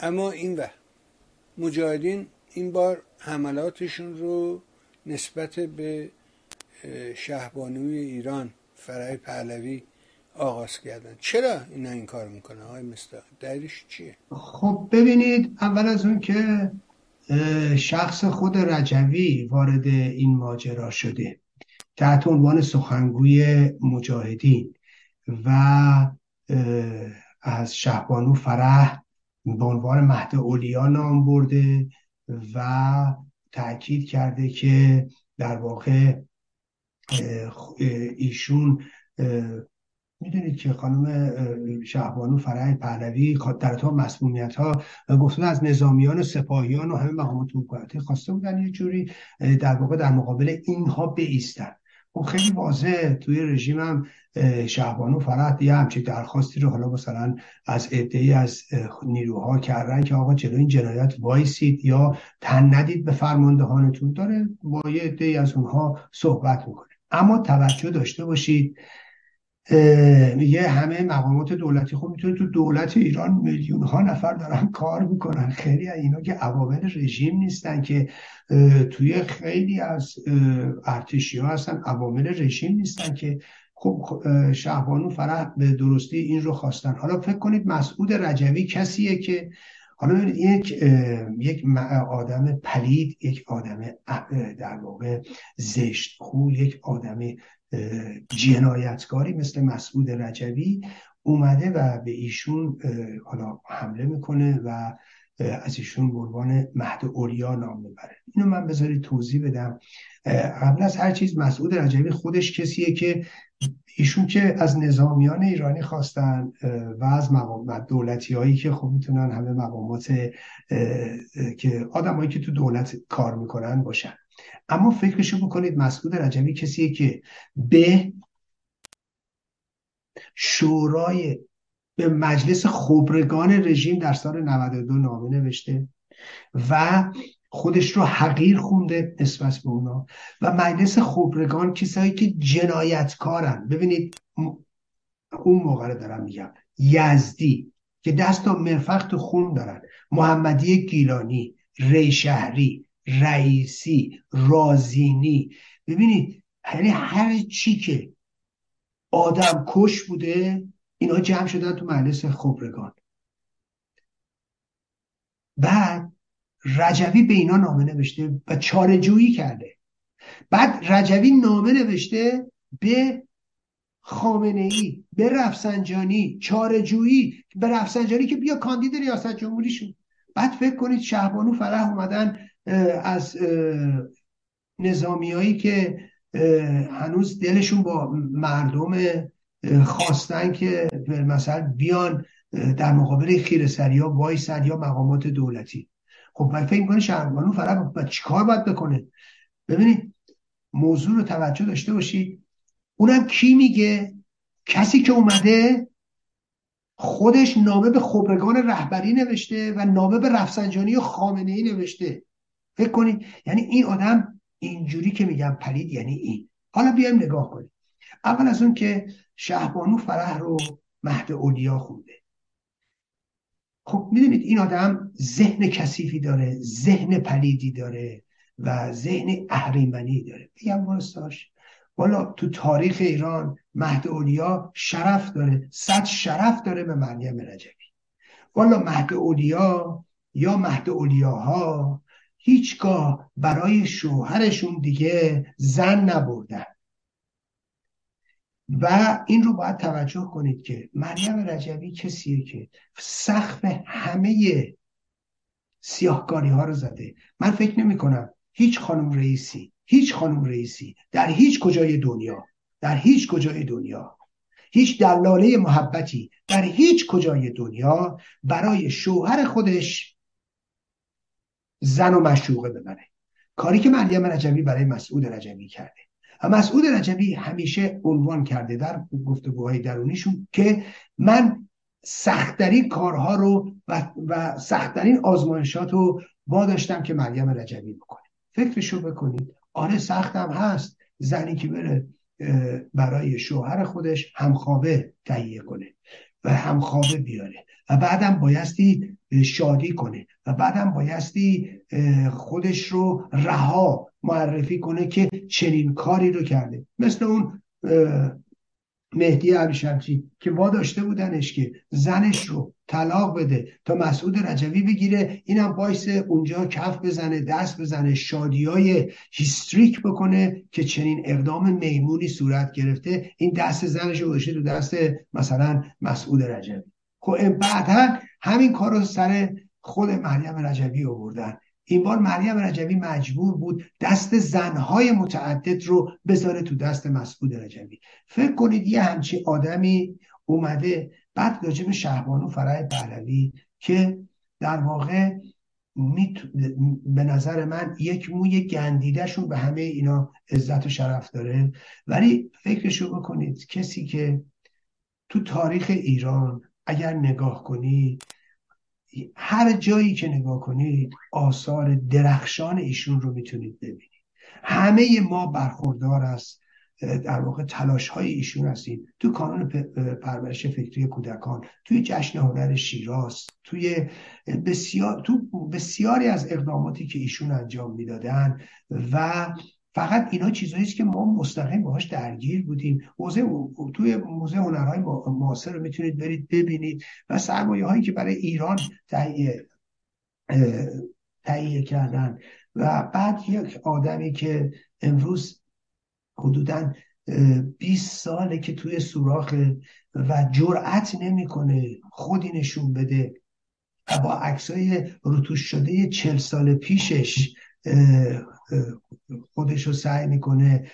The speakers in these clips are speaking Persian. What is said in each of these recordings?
اما این وقت مجاهدین این بار حملاتشون رو نسبت به شهبانوی ایران فرای پهلوی آغاز کردن. چرا اینا این کار می‌کنه های مستاق دلیلش چیه؟ خب ببینید اول از اون که شخص خود رجوی وارد این ماجرا شده تحت عنوان سخنگوی مجاهدین و از شهبانو فرح به عنوان مهد اولیا نام برده و تاکید کرده که در واقع ایشون می‌دونید که خانم شهبانو فرح پهلوی در تا مسئولیت ها گفتن از نظامیان و سپاهیان و همه مقامات حکومتی خواسته بودن یه جوری در واقع در مقابل اینها بیستن. خب خیلی واضح توی رژیم هم شهبانو فرح یه همچین درخواستی رو حالا مثلا از ای از نیروها کردن که آقا جلو این جنایت وایسید یا تن ندید به فرماندهانتون. داره با یه عده از اونها صحبت می‌کنه. اما توجه داشته باشید. میگه همه مقامات دولتی خب می‌تونه تو دولت ایران میلیون ها نفر دارن کار می‌کنن. خیلی از اینا که عوامل رژیم نیستن که توی خیلی از ارتشی ها هستن. عوامل رژیم نیستن که خب شهبانو فرح به درستی این رو خواستن. حالا فکر کنید مسعود رجوی کسیه که حالا یک یک آدم پلید یک آدم در واقع زشت خول یک آدم جنایتکاری مثل مسعود رجوی اومده و به ایشون حالا حمله می‌کنه و از ایشون به عنوان مهد اولیا نام می‌بره. اینو من بذارید توضیح بدم. قبل از هر چیز مسعود رجوی خودش کسیه که ایشون که از نظامیان ایرانی خواستن و از مقامات دولتی هایی که خب می‌تونن همه مقامات که آدمایی که تو دولت کار می‌کنن باشن. اما فکرشو بکنید مسعود رجوی کسیه که به شورای به مجلس خبرگان رژیم در سال 92 نامه نوشته و خودش رو حقیر خونده نسبت به اونا و مجلس خبرگان کسایی که جنایتکارن. ببینید اون موقع رو دارم میگم. یزدی که دست تا مرفق تو خون دارن. محمدی گیلانی ری شهری رئیسی رازینی. ببینید یعنی هر چی که آدم کش بوده اینا جمع شدن تو مجلس خبرگان. بعد رجوی به اینا نامه نوشته و چارجویی کرده. بعد رجوی نامه نوشته به خامنه ای به رفسنجانی چارجویی به رفسنجانی که بیا کاندید ریاست جمهوری شد بعد فکر کنید شهبانو فرح اومدن از نظامیایی که هنوز دلشون با مردم خواستن که مثلا بیان در مقابل خیر سریا وایسن یا مقامات دولتی. خب من فکر می‌کنه شهربانو فرق چیکار باید بکنه؟ ببینید موضوع رو توجه داشته باشید. اونم کی میگه؟ کسی که اومده خودش نامه به خبرگان رهبری نوشته و نامه به رفسنجانی و خامنه ای نوشته. فکر کنید یعنی این آدم اینجوری که میگم پلید یعنی این. حالا بیایم نگاه کنیم. اول از اون که شهبانو فرح رو مهد اولیا خونده. خب می‌دونید این آدم ذهن کثیفی داره ذهن پلیدی داره و ذهن اهریمنی داره. بگم واسطاش والا تو تاریخ ایران مهد اولیا شرف داره. صد شرف داره به مریم رجبی. والا مهد اولیا یا مهد اولیاها هیچگاه برای شوهرشون دیگه زن نبردن. و این رو باید توجه کنید که مریم رجبی کسیه که سخف همه سیاهکاری ها رو زده. من فکر نمی کنم هیچ خانم رئیسی هیچ خانم رئیسی در هیچ کجای دنیا در هیچ کجای دنیا هیچ دلاله محبتی در هیچ کجای دنیا برای شوهر خودش زن و مشوقه ببره کاری که مریم رجبی برای مسعود رجبی کرده. مسعود رجبی همیشه عنوان کرده در گفتگوهای درونیشون که من سختترین کارها رو و, و سختترین آزمایشات رو واداشتم که مریم رجبی بکنه. فکرشو بکنید. آره سختم هست. زنی که بره برای شوهر خودش همخوابه تهیه کنه. و همخوابه بیاره. و بعدم بایستی شادی کنه. و بعدم بایستی خودش رو رها معرفی کنه که چنین کاری رو کرده. مثل اون مهدی عبیشمچی که داشته بودنش که زنش رو طلاق بده تا مسعود رجوی بگیره اینم باعث اونجا کف بزنه دست بزنه شادی های هیستریک بکنه که چنین اقدام میمونی صورت گرفته. این دست زنش رو تو دست مثلا مسعود رجوی. خب بعدا همین کار رو سر خود مریم رجوی آوردن. این بار مریم رجوی مجبور بود دست زنهای متعدد رو بذاره تو دست مسعود رجوی فکر کنید یه همچی آدمی اومده بعد راجب شهبانو فرای پهلوی که در واقع به نظر من یک موی گندیدهشون به همه اینا عزت و شرف داره. ولی فکرشو بکنید کسی که تو تاریخ ایران اگر نگاه کنید هر جایی که نگاه کنید آثار درخشان ایشون رو می‌تونید ببینید. همه ما برخوردار از در واقع تلاش های ایشون هستیم. تو کانون پرورش فکری کودکان توی جشن هنر شیراز توی بسیار تو بسیاری از اقداماتی که ایشون انجام می‌دادن و فقط اینا چیزهایی است که ما مستقیم باهاش درگیر بودیم. موزه توی موزه هنرهای معاصر رو می‌تونید برید ببینید و سرمایه هایی که برای ایران تهیه تهیه کردن. و بعد یک آدمی که امروز حدودا 20 ساله که توی سوراخ و جرأت نمی‌کنه خودی نشون بده و با عکسای روتوش شده چل سال پیشش خودش رو سعی می‌کنه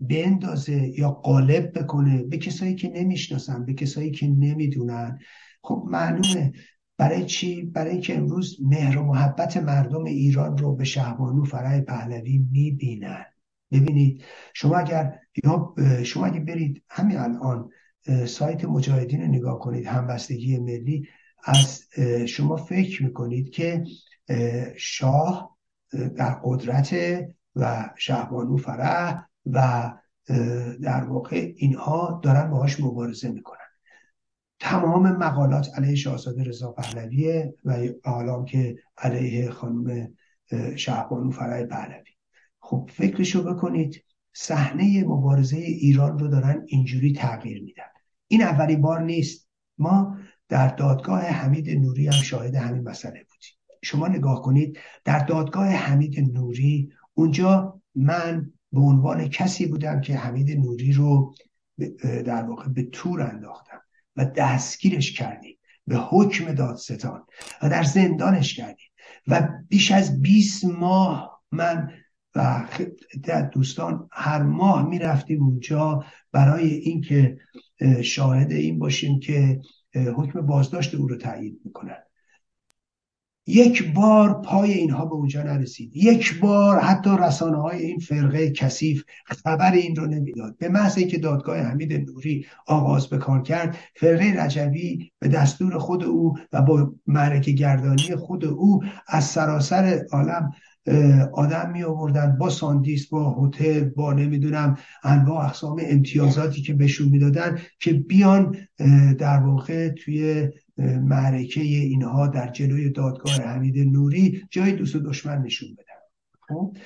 بندازه یا قالب بکنه به کسایی که نمی‌شناسن به کسایی که نمی‌دونن. خب معلومه برای چی؟ برای اینکه امروز مهر و محبت مردم ایران رو به شهبانو فرای پهلوی می‌بینن. ببینید شما اگر یا شما اگر برید همین الان سایت مجاهدین رو نگاه کنید همبستگی ملی از شما فکر می‌کنید که شاه در قدرت و شهبانو فرح و در واقع اینها دارن باهاش مبارزه می‌کنن. تمام مقالات علیه شاهزاده رضا پهلویه و حالا که علیه خانم شهبانو فرح پهلوی. خب فکرشو بکنید صحنه مبارزه ایران رو دارن اینجوری تغییر میدن. این اولین بار نیست. ما در دادگاه حمید نوری هم شاهد همین مسئله بودیم. شما نگاه کنید در دادگاه حمید نوری اونجا من به عنوان کسی بودم که حمید نوری رو در واقع به تور انداختم و دستگیرش کردیم به حکم دادستان و در زندانش کردیم و بیش از 20 ماه من و دوستان هر ماه می‌رفتیم اونجا برای اینکه شاهد این باشیم که حکم بازداشت او رو تایید می‌کنن. یک بار پای اینها به اونجا نرسید. یک بار حتی رسانه های این فرقه کثیف خبر این رو نمی‌داد. به محض اینکه دادگاه حمید نوری آغاز به کار کرد فرقه رجوی به دستور خود او و با معرکه گردانی خود او از سراسر عالم آدم می آوردن با ساندیس با هتل با نمی‌دونم انواع اقسام امتیازاتی که بهشون می‌دادن که بیان در واقع توی معرکه اینها در جلوی دادگاه حمید نوری جای دوست و دشمن نشون بدن خب؟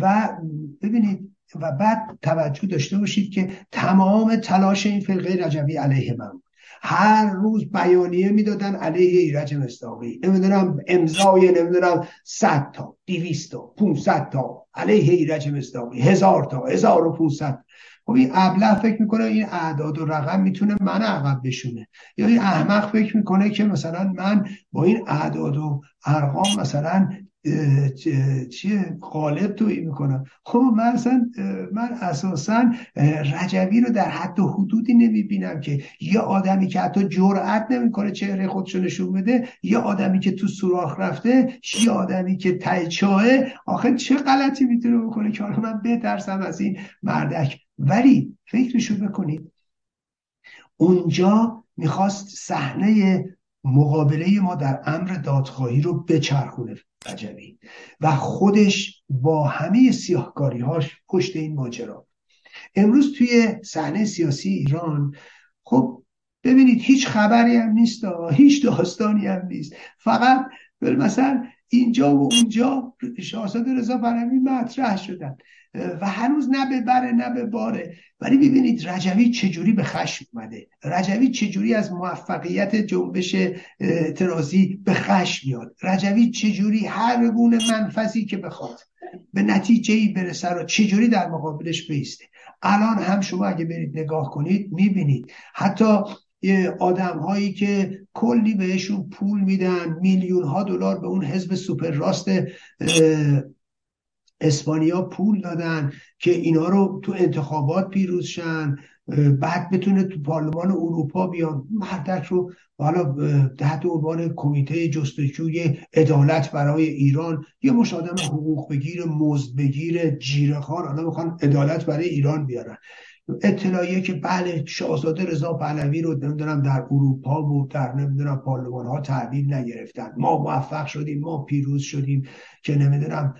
و ببینید و بعد توجه داشته باشید که تمام تلاش این فرقه رجوی علیه من هر روز بیانیه می‌دادن علیه ایرج مصداقی نمی‌دونم امضای نمی‌دونم 100 تا 200 تا 500 تا علیه ایرج مصداقی هزار تا 1500 خب این ابله فکر می‌کنه این اعداد و رقم می‌تونه من عقب بشونه. یا این احمق فکر می‌کنه که مثلا من با این اعداد و ارقام مثلا چیه؟ غالب توی می‌کنم. خب من اصلا من اساسا رجوی رو در حد و حدودی نمی‌بینم که یه آدمی که حتی جرأت نمی‌کنه چهره خودشو نشون بده یه آدمی که تو سوراخ رفته یه آدمی که تایچاه آخه چه غلطی می‌تونه بکنه که حالا من بترسم از این مردک؟ ولی فکرشو بکنید. اونجا می‌خواست صحنه مقابله ما در امر دادخواهی رو بچرخونه رجبی و خودش با همه سیاهکاری هاش پشت این ماجرا. امروز توی صحنه سیاسی ایران خب ببینید هیچ خبری هم نیست هیچ داستانی هم نیست. فقط مثلا اینجا و اونجا شاهزاده رضا پهلوی مطرح شدن. و هنوز نه به بره نه به باره. ولی ببینید رجوی چجوری به خشم اومده. رجوی چجوری از موفقیت جنبش اعتراضی به خشم میاد. رجوی چجوری هر گونه منفذی که بخواد به نتیجه ای برسه رو چجوری در مقابلش بیسته. الان هم شما اگه برید نگاه کنید می‌بینید. حتی آدم هایی که کلی بهشون پول میدن میلیون ها دلار به اون حزب سوپر راست اسپانیا پول دادن که اینا رو تو انتخابات پیروز شن بعد بتونه تو پارلمان اروپا بیان مردک رو حالا تحت عنوان کمیته جستجوی عدالت برای ایران یه مش آدم حقوق بگیر مزد بگیر جیره خان حالا می‌خوان عدالت برای ایران بیارن. اطلاعیه که بله شاهزاده رضا پهلوی رو نمی‌دونم در اروپا بود در نمی‌دونم پارلمان ها تحویل نگرفتن. ما موفق شدیم ما پیروز شدیم که نمی‌دونم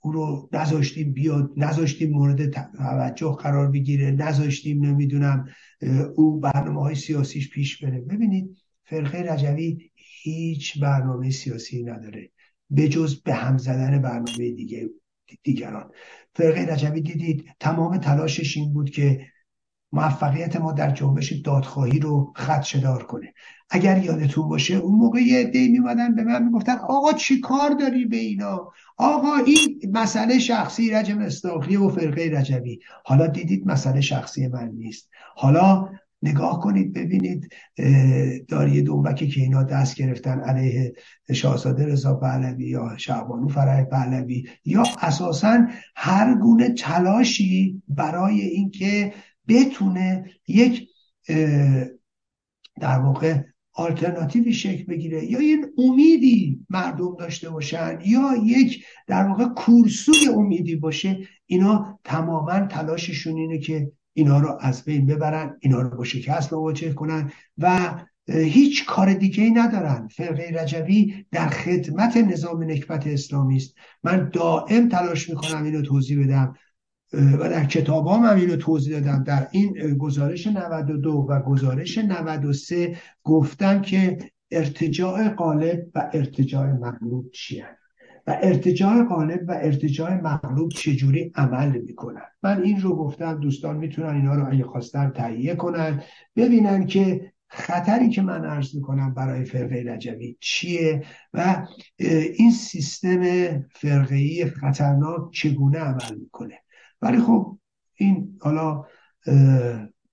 او رو نذاشتیم بیاد نذاشتیم مورد توجه قرار بگیره نذاشتیم نمی‌دونم او برنامه های سیاسیش پیش بره. ببینید فرقه رجوی هیچ برنامه سیاسی نداره به جز به هم زدن برنامه دیگه. دیگران. فرقه رجوی دیدید تمام تلاشش این بود که موفقیت ما در جنبش دادخواهی رو خدشدار کنه. اگر یادتون باشه اون موقع یه عده‌ای میمدن به من می‌گفتن آقا چی کار داری به اینا؟ آقا این مسئله شخصی رجم استاقی و فرقه رجوی حالا دیدید مسئله شخصی من نیست. حالا نگاه کنید ببینید داری دوبکی که اینا دست گرفتن علیه شاهزاده رضا پهلوی یا شعبانو فرح پهلوی یا اساسا هر گونه تلاشی برای اینکه بتونه یک در واقع آلترناتیوی شکل بگیره یا این امیدی مردم داشته باشن یا یک در واقع کورسوی امیدی باشه اینا تماما تلاششون اینه که اینا رو از بین ببرن اینا رو با شکست مواجه کنن و هیچ کار دیگه ای ندارن. فرقه رجوی در خدمت نظام نکبت اسلامی است. من دائم تلاش می‌کنم اینو توضیح بدم و در کتاب هم, اینو توضیح دادم. در این گزارش 92 و گزارش 93 گفتم که ارتجاع غالب و ارتجاع مغلوب چیه. و ارتجاع غالب و ارتجاع مغلوب چجوری عمل می‌کنن؟ من این رو گفتم دوستان می‌تونن اینا رو اگه خواستن تهیه کنن. ببینن که خطری که من عرض می‌کنم برای فرقه رجوی چیه و این سیستم فرقه‌ای خطرناک چگونه عمل می‌کنه؟ ولی خب این حالا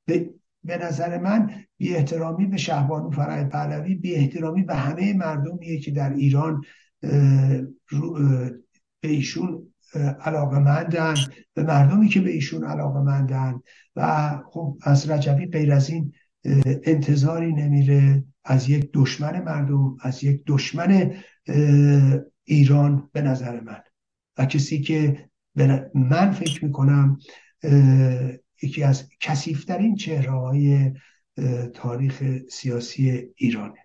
به, نظر من بی احترامی به شهبانو فرای پهلوی بی احترامی به همه مردمیه که در ایران به ایشون علاقه مندن به مردمی که به ایشون علاقه مندن و خب از رجبی غیر از این انتظاری نمیره. از یک دشمن مردم از یک دشمن ایران به نظر من. و کسی که من فکر می‌کنم یکی از کسیفترین چهره های تاریخ سیاسی ایرانه.